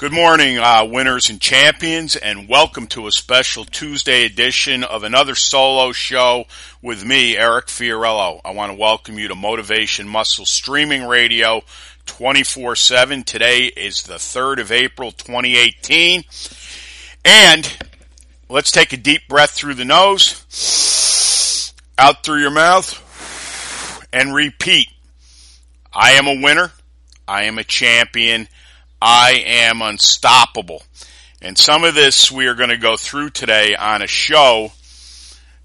Good morning, uh, winners and champions, and welcome to a special Tuesday edition of another solo show with me, Eric Fiorillo. I want to welcome you to Motivation Muscle Streaming Radio 24-7. Today is the 3rd of April, 2018. And let's take a deep breath through the nose, out through your mouth, and repeat. I am a winner. I am a champion I am unstoppable. And some of this we are going to go through today on a show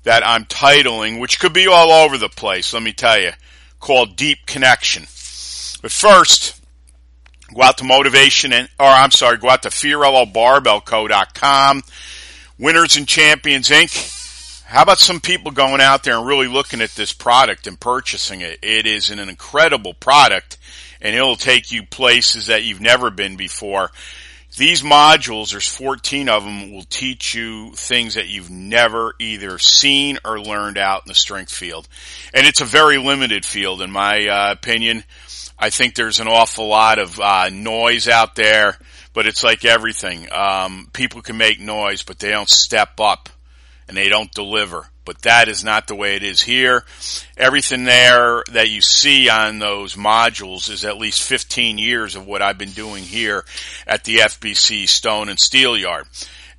that I'm titling, which could be all over the place, let me tell you, called Deep Connection. But first, go out to motivation and, or I'm sorry, go out to FiorilloBarbellCo.com, Winners and Champions Inc. How about some people going out there and really looking at this product and purchasing it? It is an incredible product and it'll take you places that you've never been before. These modules, there's 14 of them, will teach you things that you've never either seen or learned out in the strength field. And it's a very limited field in my uh, opinion. I think there's an awful lot of uh, noise out there, but it's like everything. Um, people can make noise, but they don't step up and they don't deliver but that is not the way it is here. Everything there that you see on those modules is at least 15 years of what I've been doing here at the FBC Stone and Steel Yard.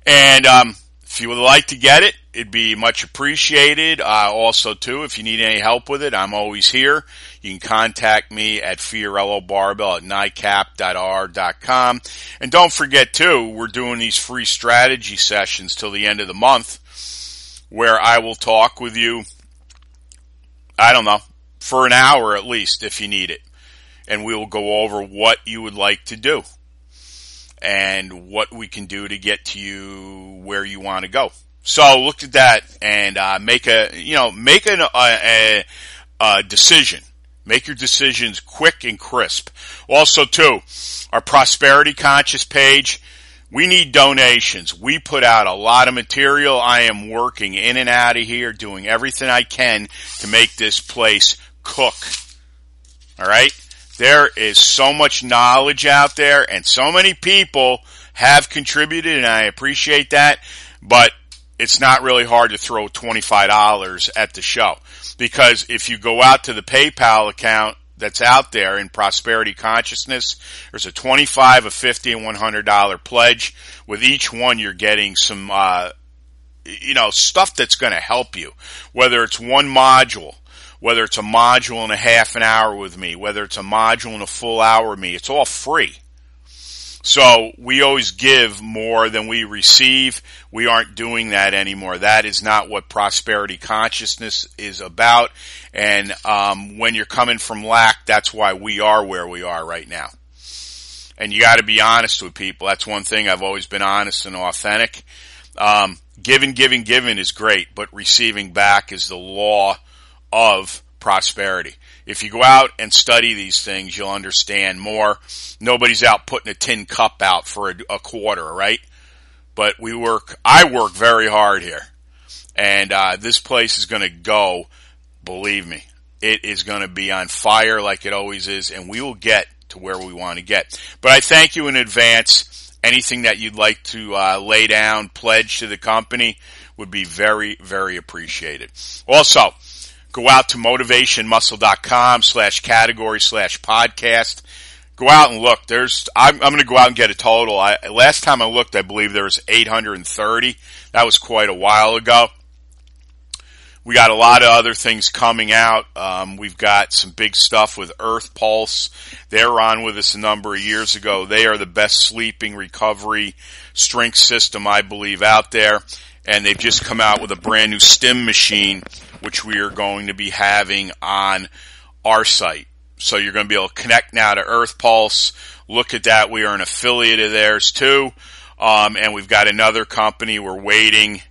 And um, if you would like to get it, it'd be much appreciated. Uh, also, too, if you need any help with it, I'm always here. You can contact me at Fiorillo Barbell at NICAP.R.com. And don't forget, too, we're doing these free strategy sessions till the end of the month where I will talk with you, I don't know, for an hour at least if you need it. And we will go over what you would like to do and what we can do to get to you where you want to go. So look at that and uh, make a, you know, make an, a, a, a decision. Make your decisions quick and crisp. Also, too, our prosperity conscious page we need donations. We put out a lot of material. I am working in and out of here, doing everything I can to make this place cook. Alright? There is so much knowledge out there and so many people have contributed and I appreciate that, but it's not really hard to throw $25 at the show. Because if you go out to the PayPal account that's out there in prosperity consciousness. There's a 25, a 50, and $100 pledge. With each one, you're getting some, uh, you know, stuff that's going to help you. Whether it's one module, whether it's a module and a half an hour with me, whether it's a module and a full hour with me, it's all free. So we always give more than we receive. We aren't doing that anymore. That is not what prosperity consciousness is about. And um, when you're coming from lack, that's why we are where we are right now. And you got to be honest with people. That's one thing I've always been honest and authentic. Um, giving, giving, giving is great, but receiving back is the law of prosperity. If you go out and study these things, you'll understand more. Nobody's out putting a tin cup out for a, a quarter, right? But we work, I work very hard here. And, uh, this place is going to go, believe me, it is going to be on fire like it always is, and we will get to where we want to get. But I thank you in advance. Anything that you'd like to uh, lay down, pledge to the company would be very, very appreciated. Also, Go out to motivationmuscle.com slash category slash podcast. Go out and look. There's, I'm, I'm going to go out and get a total. I, last time I looked, I believe there was 830. That was quite a while ago. We got a lot of other things coming out. Um, we've got some big stuff with Earth Pulse. They were on with us a number of years ago. They are the best sleeping recovery strength system I believe out there. And they've just come out with a brand new stim machine which we are going to be having on our site. so you're going to be able to connect now to Earth Pulse. Look at that. We are an affiliate of theirs too. Um, and we've got another company we're waiting.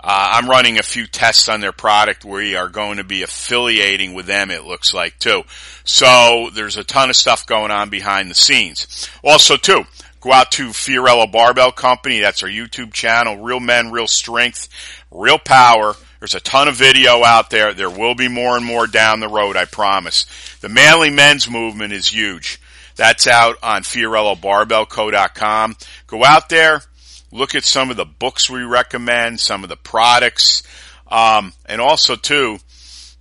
Uh, I'm running a few tests on their product. We are going to be affiliating with them, it looks like too. So there's a ton of stuff going on behind the scenes. Also too, go out to Fiorillo Barbell Company. That's our YouTube channel. Real men, real strength, real power. There's a ton of video out there. There will be more and more down the road, I promise. The manly men's movement is huge. That's out on FiorilloBarbellCo.com. Go out there, look at some of the books we recommend, some of the products, um, and also too,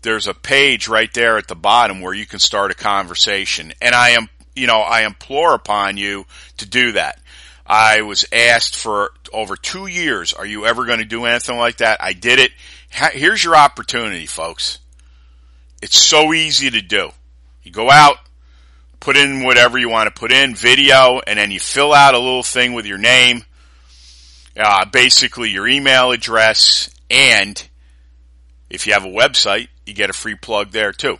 there's a page right there at the bottom where you can start a conversation. And I am, you know, I implore upon you to do that. I was asked for over two years, are you ever going to do anything like that? I did it. Here's your opportunity, folks. It's so easy to do. You go out, put in whatever you want to put in, video, and then you fill out a little thing with your name, uh, basically your email address, and if you have a website, you get a free plug there too.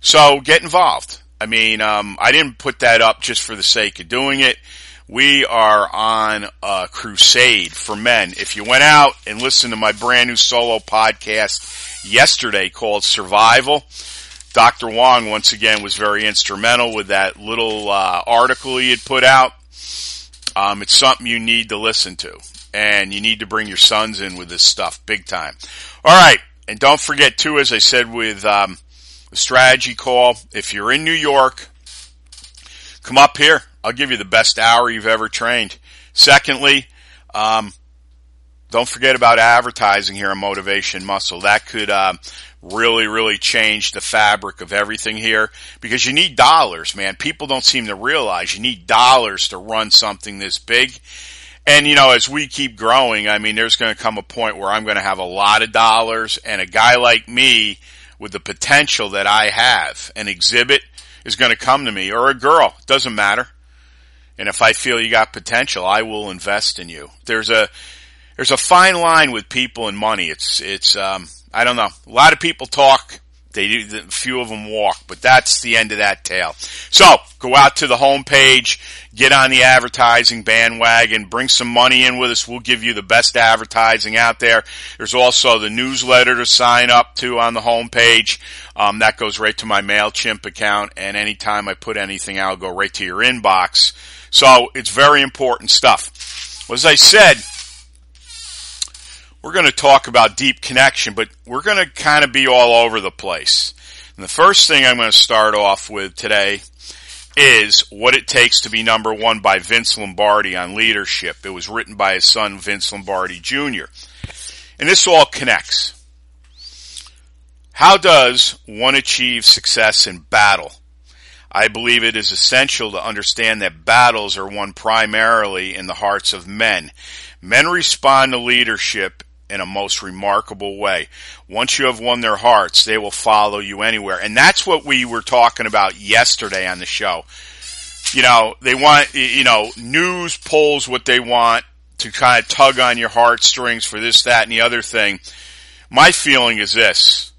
So get involved. I mean, um, I didn't put that up just for the sake of doing it. We are on a crusade for men. If you went out and listened to my brand new solo podcast yesterday called Survival, Dr. Wong once again was very instrumental with that little uh, article he had put out. Um, it's something you need to listen to, and you need to bring your sons in with this stuff big time. All right, and don't forget too, as I said with um, the strategy call, if you're in New York, come up here. I'll give you the best hour you've ever trained. Secondly, um, don't forget about advertising here on Motivation Muscle. That could uh, really, really change the fabric of everything here because you need dollars, man. People don't seem to realize you need dollars to run something this big. And you know, as we keep growing, I mean, there's going to come a point where I'm going to have a lot of dollars and a guy like me with the potential that I have, an exhibit is going to come to me or a girl, doesn't matter. And if I feel you got potential, I will invest in you. There's a, there's a fine line with people and money. It's, it's, um, I don't know. A lot of people talk. They do, few of them walk, but that's the end of that tale. So go out to the homepage, get on the advertising bandwagon, bring some money in with us. We'll give you the best advertising out there. There's also the newsletter to sign up to on the homepage. Um, that goes right to my MailChimp account, and anytime I put anything out, it'll go right to your inbox. So it's very important stuff. As I said, we're going to talk about deep connection, but we're going to kind of be all over the place. And the first thing I'm going to start off with today is What It Takes to Be Number One by Vince Lombardi on leadership. It was written by his son, Vince Lombardi Jr. And this all connects. How does one achieve success in battle? I believe it is essential to understand that battles are won primarily in the hearts of men. Men respond to leadership in a most remarkable way. Once you have won their hearts, they will follow you anywhere. And that's what we were talking about yesterday on the show. You know, they want, you know, news pulls what they want to kind of tug on your heartstrings for this, that, and the other thing. My feeling is this.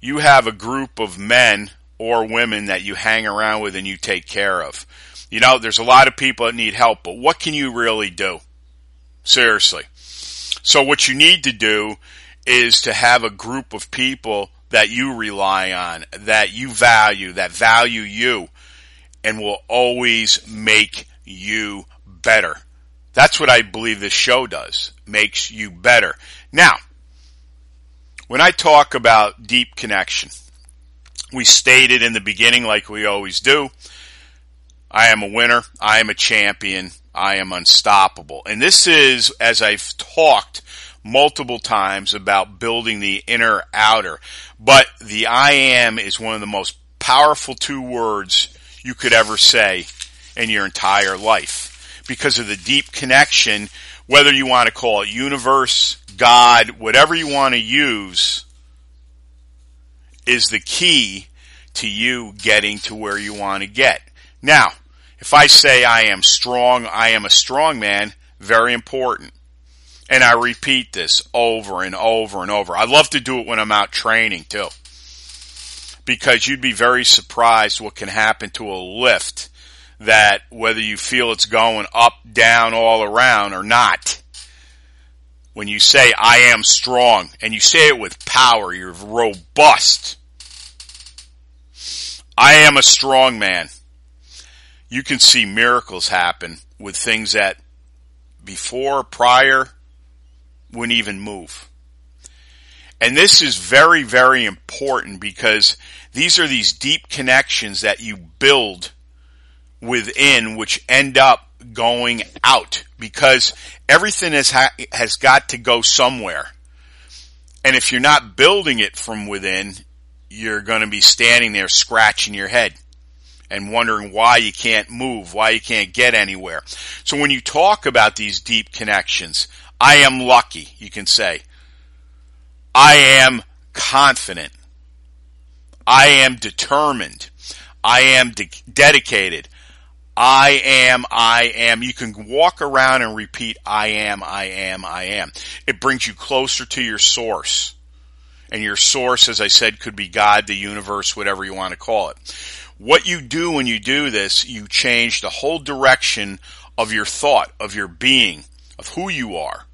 You have a group of men or women that you hang around with and you take care of. You know, there's a lot of people that need help, but what can you really do? Seriously. So what you need to do is to have a group of people that you rely on, that you value, that value you, and will always make you better. That's what I believe this show does. Makes you better. Now, when I talk about deep connection, we stated in the beginning, like we always do, I am a winner. I am a champion. I am unstoppable. And this is, as I've talked multiple times about building the inner outer, but the I am is one of the most powerful two words you could ever say in your entire life because of the deep connection, whether you want to call it universe, God, whatever you want to use is the key to you getting to where you want to get. Now, if I say I am strong, I am a strong man, very important. And I repeat this over and over and over. I love to do it when I'm out training too. because you'd be very surprised what can happen to a lift that whether you feel it's going up, down, all around or not, when you say, I am strong, and you say it with power, you're robust. I am a strong man. You can see miracles happen with things that before, prior, wouldn't even move. And this is very, very important because these are these deep connections that you build within which end up going out because everything has ha- has got to go somewhere. And if you're not building it from within, you're going to be standing there scratching your head and wondering why you can't move, why you can't get anywhere. So when you talk about these deep connections, I am lucky, you can say. I am confident. I am determined. I am de- dedicated. I am, I am. You can walk around and repeat, I am, I am, I am. It brings you closer to your source. And your source, as I said, could be God, the universe, whatever you want to call it. What you do when you do this, you change the whole direction of your thought, of your being, of who you are.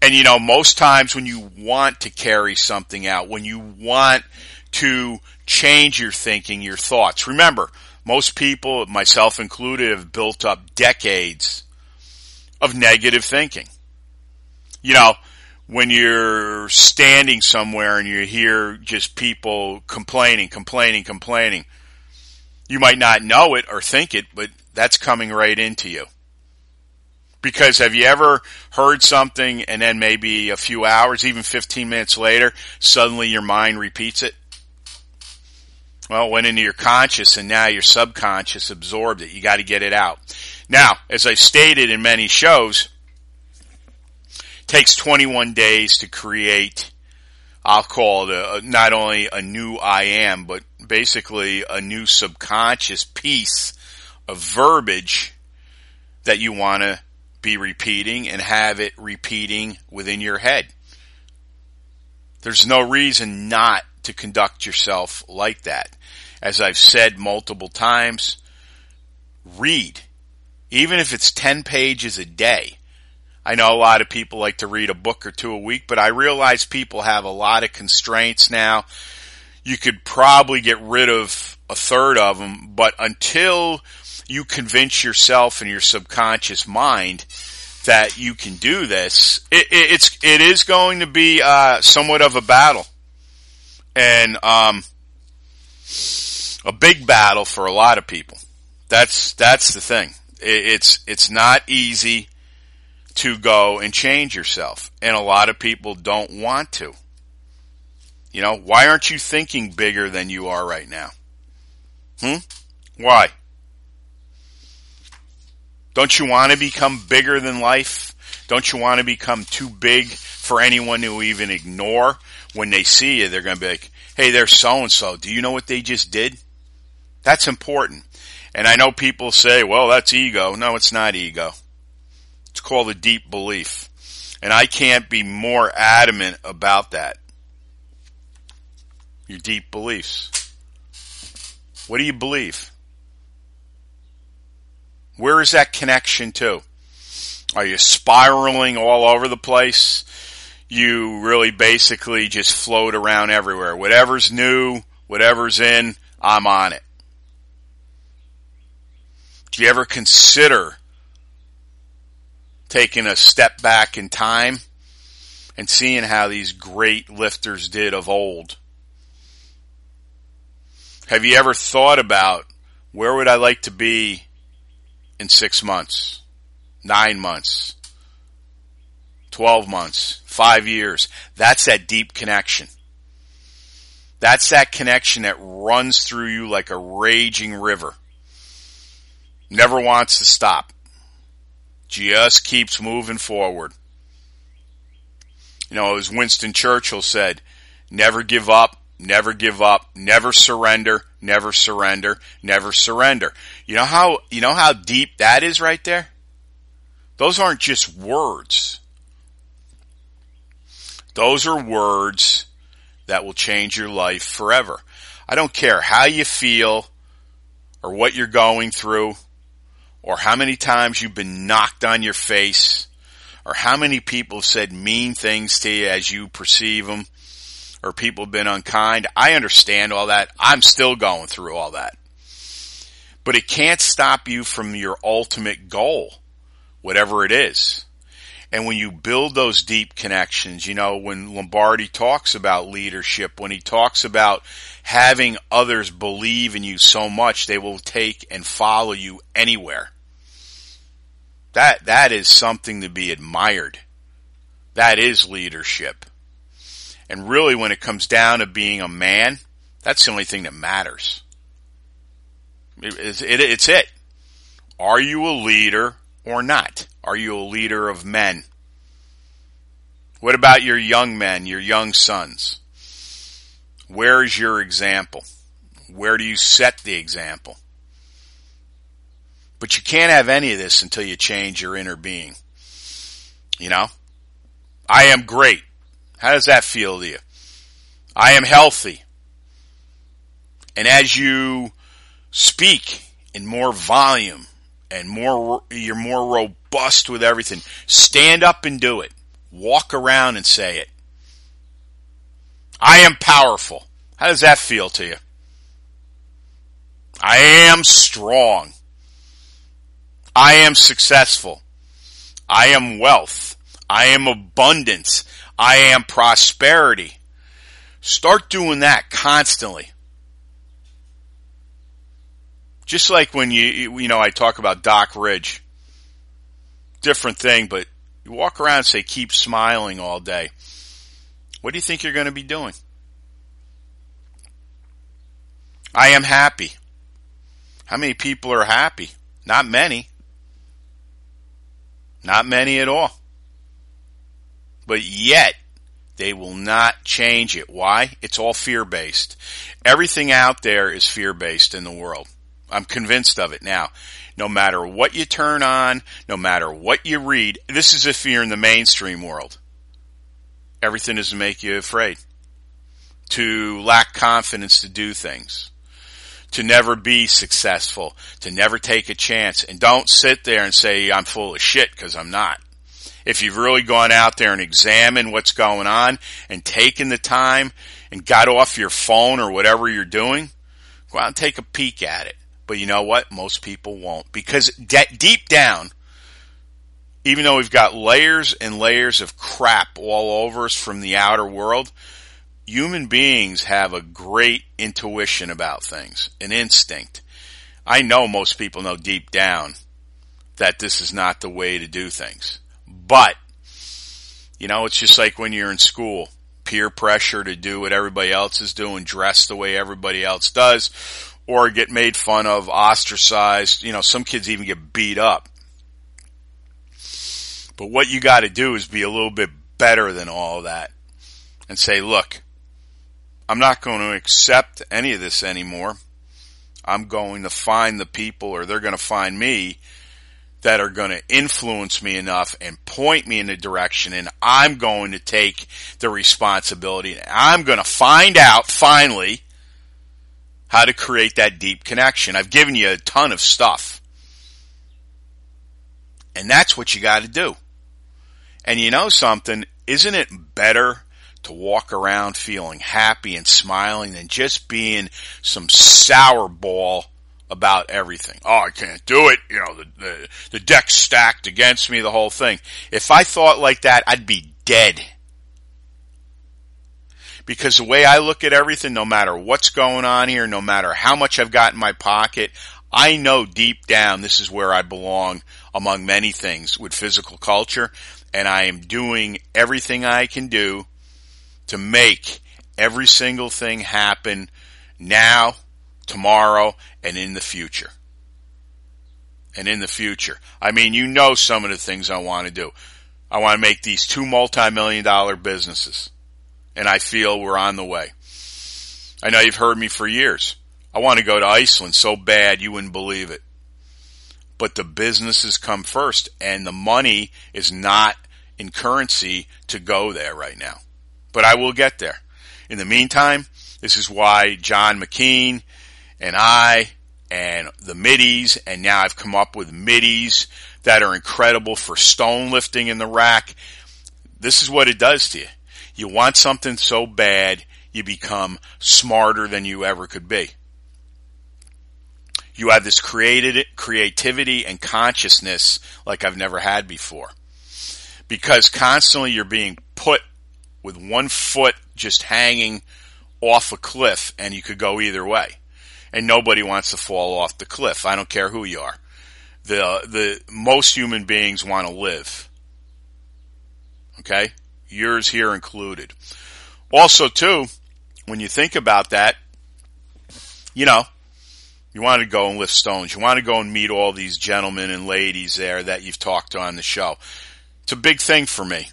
And you know, most times when you want to carry something out, when you want to change your thinking, your thoughts, remember, most people, myself included, have built up decades of negative thinking. You know, when you're standing somewhere and you hear just people complaining, complaining, complaining, you might not know it or think it, but that's coming right into you. Because have you ever heard something and then maybe a few hours, even 15 minutes later, suddenly your mind repeats it? Well, it went into your conscious and now your subconscious absorbed it. You got to get it out. Now, as I stated in many shows, takes 21 days to create, I'll call it a, not only a new I am, but basically a new subconscious piece of verbiage that you want to be repeating and have it repeating within your head. There's no reason not to conduct yourself like that. As I've said multiple times, read. Even if it's 10 pages a day. I know a lot of people like to read a book or two a week, but I realize people have a lot of constraints now. You could probably get rid of a third of them, but until you convince yourself and your subconscious mind that you can do this, it, it, it's it is going to be uh, somewhat of a battle, and um, a big battle for a lot of people. That's that's the thing. It, it's it's not easy to go and change yourself, and a lot of people don't want to. You know, why aren't you thinking bigger than you are right now? Hmm? Why? Don't you want to become bigger than life? Don't you want to become too big for anyone to even ignore? When they see you, they're going to be like, hey, they're so and so. Do you know what they just did? That's important. And I know people say, well, that's ego. No, it's not ego. Called a deep belief. And I can't be more adamant about that. Your deep beliefs. What do you believe? Where is that connection to? Are you spiraling all over the place? You really basically just float around everywhere. Whatever's new, whatever's in, I'm on it. Do you ever consider taking a step back in time and seeing how these great lifters did of old? Have you ever thought about where would I like to be in six months, nine months, 12 months, five years? That's that deep connection. That's that connection that runs through you like a raging river. Never wants to stop. Just keeps moving forward. You know, as Winston Churchill said, never give up, never give up, never surrender, never surrender, never surrender. You know how, you know how deep that is right there? Those aren't just words. Those are words that will change your life forever. I don't care how you feel or what you're going through or how many times you've been knocked on your face or how many people have said mean things to you as you perceive them or people have been unkind. I understand all that. I'm still going through all that. But it can't stop you from your ultimate goal, whatever it is. And when you build those deep connections, you know, when Lombardi talks about leadership, when he talks about having others believe in you so much, they will take and follow you anywhere. That, that is something to be admired. That is leadership. And really when it comes down to being a man, that's the only thing that matters. It, it, it's it. Are you a leader or not? Are you a leader of men? What about your young men, your young sons? Where is your example? Where do you set the example? But you can't have any of this until you change your inner being. You know? I am great. How does that feel to you? I am healthy. And as you speak in more volume and more, you're more robust with everything. Stand up and do it. Walk around and say it. I am powerful. How does that feel to you? I am strong. I am successful. I am wealth. I am abundance. I am prosperity. Start doing that constantly. Just like when you, you know, I talk about Doc Ridge. Different thing, but you walk around and say, keep smiling all day. What do you think you're going to be doing? I am happy. How many people are happy? Not many. Not many at all. But yet, they will not change it. Why? It's all fear based. Everything out there is fear based in the world. I'm convinced of it now. No matter what you turn on, no matter what you read, this is if you're in the mainstream world. Everything is to make you afraid. To lack confidence to do things. To never be successful. To never take a chance. And don't sit there and say, I'm full of shit, because I'm not. If you've really gone out there and examined what's going on and taken the time and got off your phone or whatever you're doing, go out and take a peek at it. But you know what? Most people won't because de- deep down, even though we've got layers and layers of crap all over us from the outer world, human beings have a great intuition about things, an instinct. I know most people know deep down that this is not the way to do things. But, you know, it's just like when you're in school, peer pressure to do what everybody else is doing, dress the way everybody else does, or get made fun of, ostracized. You know, some kids even get beat up. But what you got to do is be a little bit better than all that and say, look, I'm not going to accept any of this anymore. I'm going to find the people or they're going to find me that are going to influence me enough and point me in the direction and I'm going to take the responsibility. I'm going to find out finally how to create that deep connection. I've given you a ton of stuff. And that's what you got to do. And you know something? Isn't it better to walk around feeling happy and smiling than just being some sour ball about everything? Oh, I can't do it. You know, the, the, the deck's stacked against me, the whole thing. If I thought like that, I'd be dead because the way I look at everything, no matter what's going on here, no matter how much I've got in my pocket, I know deep down this is where I belong among many things with physical culture and I am doing everything I can do to make every single thing happen now, tomorrow, and in the future. And in the future. I mean, you know some of the things I want to do. I want to make these two multi-million dollar businesses and I feel we're on the way. I know you've heard me for years. I want to go to Iceland so bad you wouldn't believe it. But the businesses come first and the money is not in currency to go there right now. But I will get there. In the meantime, this is why John McKean and I and the middies, and now I've come up with middies that are incredible for stone lifting in the rack. This is what it does to you. You want something so bad, you become smarter than you ever could be. You have this created creativity and consciousness like I've never had before. Because constantly you're being put with one foot just hanging off a cliff and you could go either way. And nobody wants to fall off the cliff. I don't care who you are. The, the, most human beings want to live. Okay? Yours here included. Also too, when you think about that, you know, you want to go and lift stones. You want to go and meet all these gentlemen and ladies there that you've talked to on the show. It's a big thing for me.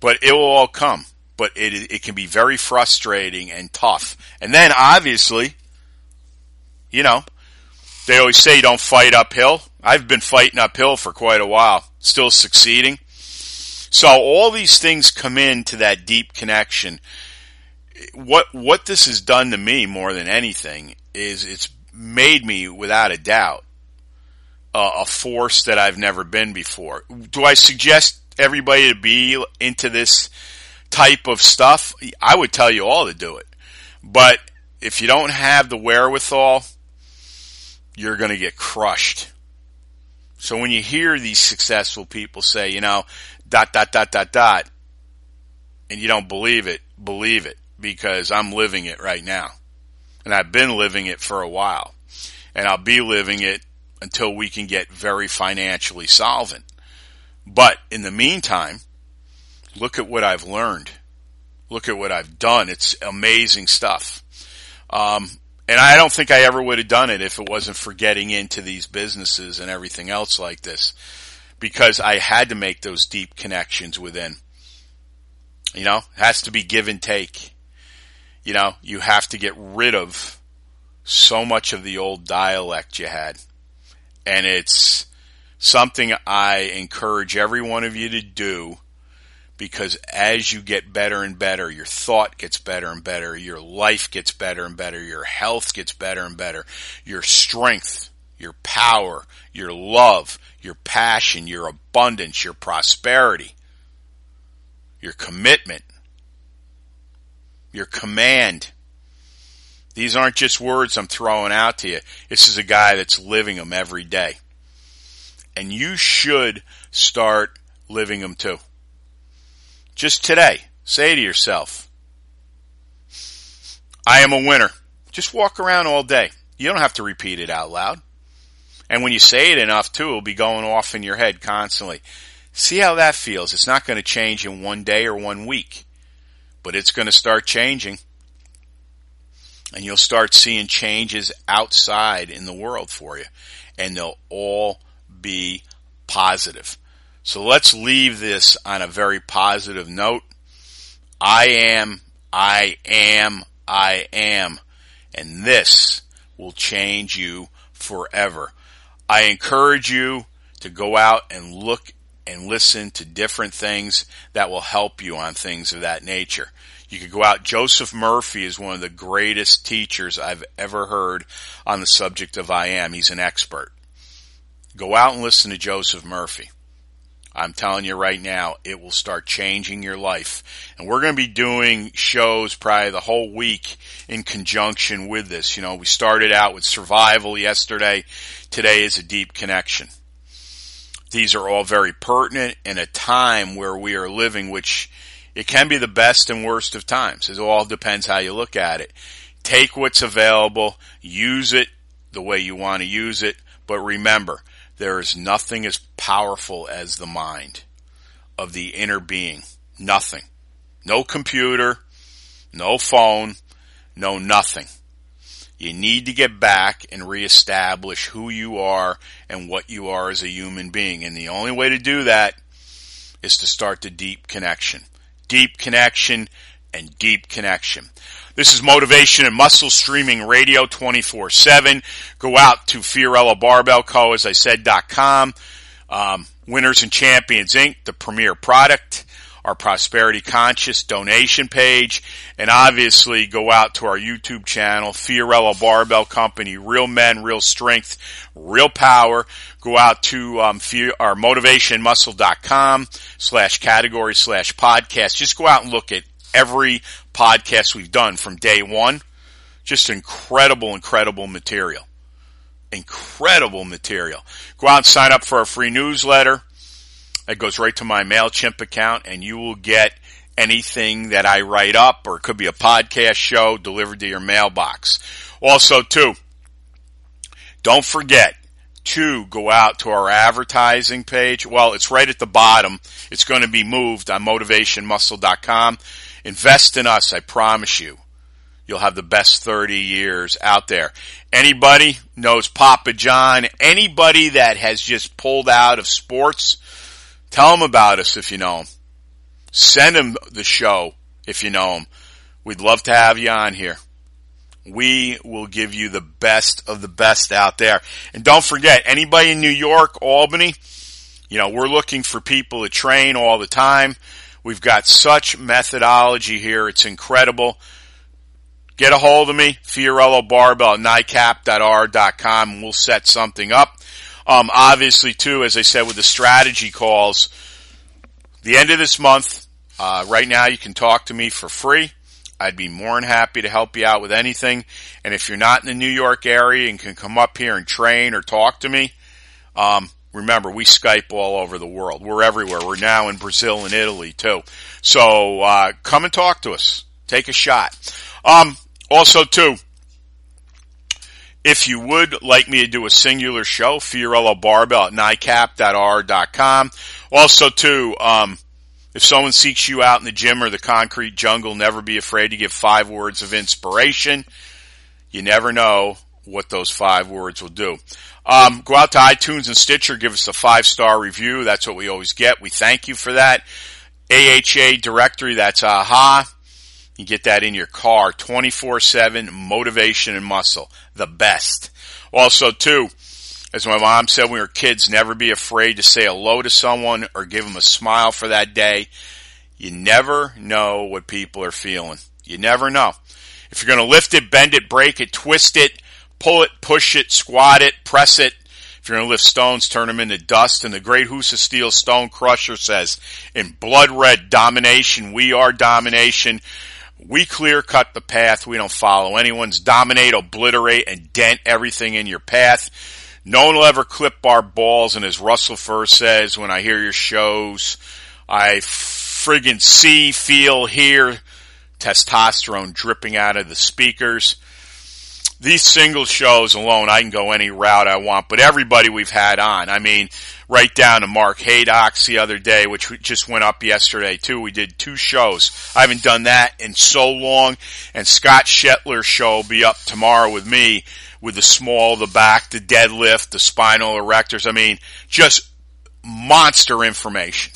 But it will all come. But it, it can be very frustrating and tough. And then obviously, you know, they always say you don't fight uphill. I've been fighting uphill for quite a while, still succeeding. So all these things come into that deep connection. What, what this has done to me more than anything is it's made me without a doubt uh, a force that I've never been before. Do I suggest everybody to be into this type of stuff? I would tell you all to do it. But if you don't have the wherewithal, you're going to get crushed. So when you hear these successful people say, you know, dot, dot, dot, dot, dot, and you don't believe it, believe it because I'm living it right now. And I've been living it for a while. And I'll be living it until we can get very financially solvent. But in the meantime, look at what I've learned. Look at what I've done. It's amazing stuff. Um, and I don't think I ever would have done it if it wasn't for getting into these businesses and everything else like this. Because I had to make those deep connections within. You know, it has to be give and take you know, you have to get rid of so much of the old dialect you had. And it's something I encourage every one of you to do because as you get better and better, your thought gets better and better, your life gets better and better, your health gets better and better, your strength, your power, your love, your passion, your abundance, your prosperity, your commitment, your command. These aren't just words I'm throwing out to you. This is a guy that's living them every day. And you should start living them too. Just today, say to yourself, I am a winner. Just walk around all day. You don't have to repeat it out loud. And when you say it enough too, it'll be going off in your head constantly. See how that feels. It's not going to change in one day or one week but it's going to start changing. And you'll start seeing changes outside in the world for you. And they'll all be positive. So let's leave this on a very positive note. I am, I am, I am. And this will change you forever. I encourage you to go out and look and listen to different things that will help you on things of that nature. You could go out. Joseph Murphy is one of the greatest teachers I've ever heard on the subject of I am. He's an expert. Go out and listen to Joseph Murphy. I'm telling you right now, it will start changing your life. And we're going to be doing shows probably the whole week in conjunction with this. You know, we started out with survival yesterday. Today is a deep connection. These are all very pertinent in a time where we are living, which it can be the best and worst of times. It all depends how you look at it. Take what's available, use it the way you want to use it, but remember, there is nothing as powerful as the mind of the inner being. Nothing. No computer, no phone, no nothing. You need to get back and reestablish who you are and what you are as a human being. And the only way to do that is to start the deep connection deep connection and deep connection. This is Motivation and Muscle Streaming Radio 24-7. Go out to Fiorillo Barbell Co., as I said, dot com. Um, Winners and Champions Inc., the premier product. our prosperity conscious donation page, and obviously go out to our YouTube channel, Fiorillo Barbell Company, Real Men, Real Strength, Real Power. Go out to um, our motivationmuscle.com slash category slash podcast. Just go out and look at every podcast we've done from day one. Just incredible, incredible material. Incredible material. Go out and sign up for our free newsletter. It goes right to my MailChimp account and you will get anything that I write up or it could be a podcast show delivered to your mailbox. Also too, don't forget to go out to our advertising page. Well, it's right at the bottom. It's going to be moved on motivationmuscle.com. Invest in us, I promise you. You'll have the best 30 years out there. Anybody knows Papa John, anybody that has just pulled out of sports, tell them about us if you know them. Send them the show if you know them. We'd love to have you on here. We will give you the best of the best out there. And don't forget, anybody in New York, Albany, you know, we're looking for people to train all the time. We've got such methodology here. It's incredible. Get a hold of me, Fiorillo Barbell at NICAP.R.com, and we'll set something up. Um, obviously, too, as I said with the strategy calls, the end of this month, uh, right now you can talk to me for free. I'd be more than happy to help you out with anything. And if you're not in the New York area and can come up here and train or talk to me, um, remember we Skype all over the world. We're everywhere. We're now in Brazil and Italy too. So uh, come and talk to us. Take a shot. Um, also, too, if you would like me to do a singular show, Fiorillo Barbell at NICAP.R.com. Also, too, um, if someone seeks you out in the gym or the concrete jungle, never be afraid to give five words of inspiration. You never know what those five words will do. Um, go out to iTunes and Stitcher, give us a five star review. That's what we always get. We thank you for that. AHA directory, that's AHA. You get that in your car 24 7 motivation and muscle. The best. Also, too, as my mom said when we were kids, never be afraid to say hello to someone or give them a smile for that day. You never know what people are feeling. You never know. If you're going to lift it, bend it, break it, twist it, pull it, push it, squat it, press it. If you're going to lift stones, turn them into dust. And the great Husa Steel Stone Crusher says, in blood red domination, we are domination. We clear cut the path. We don't follow anyone's dominate, obliterate, and dent everything in your path. No one will ever clip our balls, and as Russell Furr says, when I hear your shows, I friggin' see, feel, hear testosterone dripping out of the speakers. These single shows alone, I can go any route I want, but everybody we've had on, I mean, right down to Mark Haydox the other day, which just went up yesterday too. We did two shows. I haven't done that in so long, and Scott Shetler's show will be up tomorrow with me with the small, the back, the deadlift, the spinal erectors. I mean, just monster information.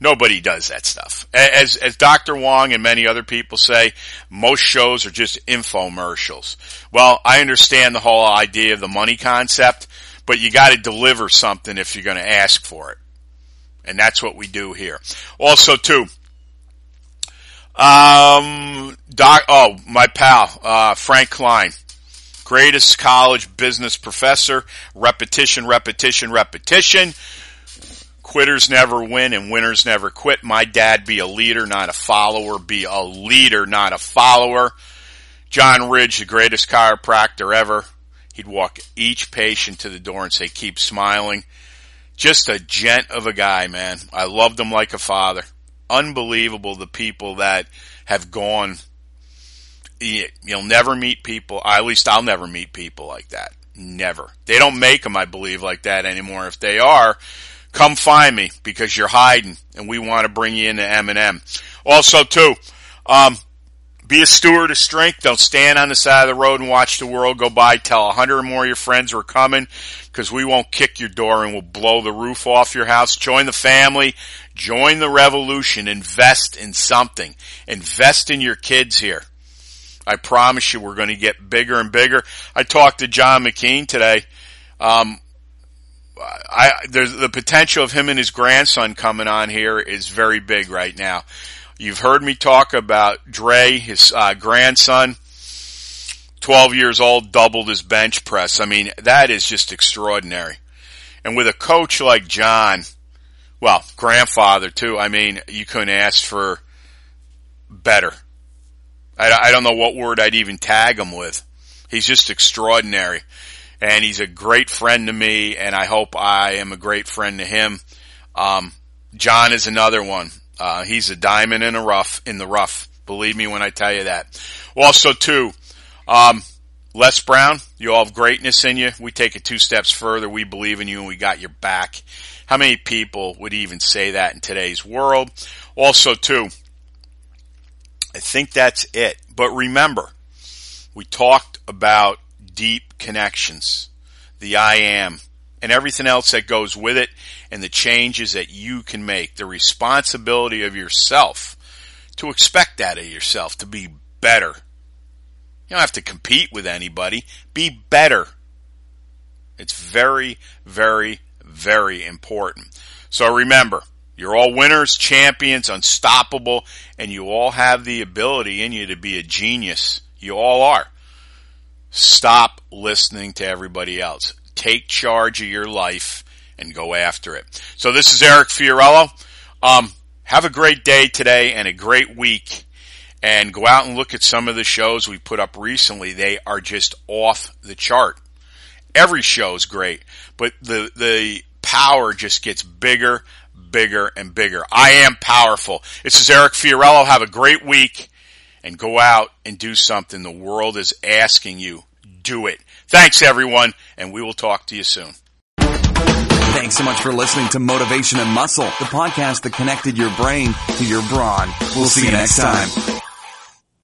Nobody does that stuff. As, as Dr. Wong and many other people say, most shows are just infomercials. Well, I understand the whole idea of the money concept, but you gotta deliver something if you're gonna ask for it. And that's what we do here. Also too, um, doc, oh, my pal, uh, Frank Klein greatest college business professor. Repetition, repetition, repetition. Quitters never win and winners never quit. My dad be a leader, not a follower. Be a leader, not a follower. John Ridge, the greatest chiropractor ever. He'd walk each patient to the door and say, keep smiling. Just a gent of a guy, man. I loved him like a father. Unbelievable the people that have gone you'll never meet people. At least I'll never meet people like that. Never. They don't make them, I believe, like that anymore. If they are, come find me because you're hiding, and we want to bring you into M&M. Also, too, um, be a steward of strength. Don't stand on the side of the road and watch the world go by. Tell a hundred or more of your friends we're coming because we won't kick your door and we'll blow the roof off your house. Join the family. Join the revolution. Invest in something. Invest in your kids here. I promise you we're going to get bigger and bigger. I talked to John McKean today. Um, I there's the potential of him and his grandson coming on here is very big right now. You've heard me talk about Dre, his uh, grandson, 12 years old, doubled his bench press. I mean, that is just extraordinary. And with a coach like John, well, grandfather too, I mean, you couldn't ask for better. I, I don't know what word I'd even tag him with. He's just extraordinary and he's a great friend to me, and I hope I am a great friend to him. Um, John is another one. Uh, he's a diamond in a rough in the rough. Believe me when I tell you that. Also, too, um, Les Brown, you all have greatness in you. We take it two steps further. We believe in you, and we got your back. How many people would even say that in today's world? Also, too, I think that's it. But remember, we talked about deep connections, the I am, and everything else that goes with it, and the changes that you can make, the responsibility of yourself to expect that of yourself, to be better. You don't have to compete with anybody. Be better. It's very, very, very important. So remember, you're all winners, champions, unstoppable, and you all have the ability in you to be a genius. You all are. Stop listening to everybody else. Take charge of your life and go after it. So this is Eric Fiorillo. Um, have a great day today and a great week. And go out and look at some of the shows we put up recently. They are just off the chart. Every show is great, but the, the power just gets bigger, bigger, and bigger. I am powerful. This is Eric Fiorillo. Have a great week and go out and do something the world is asking you. Do it. Thanks everyone, and we will talk to you soon. Thanks so much for listening to Motivation and Muscle, the podcast that connected your brain to your brawn. We'll see you next time.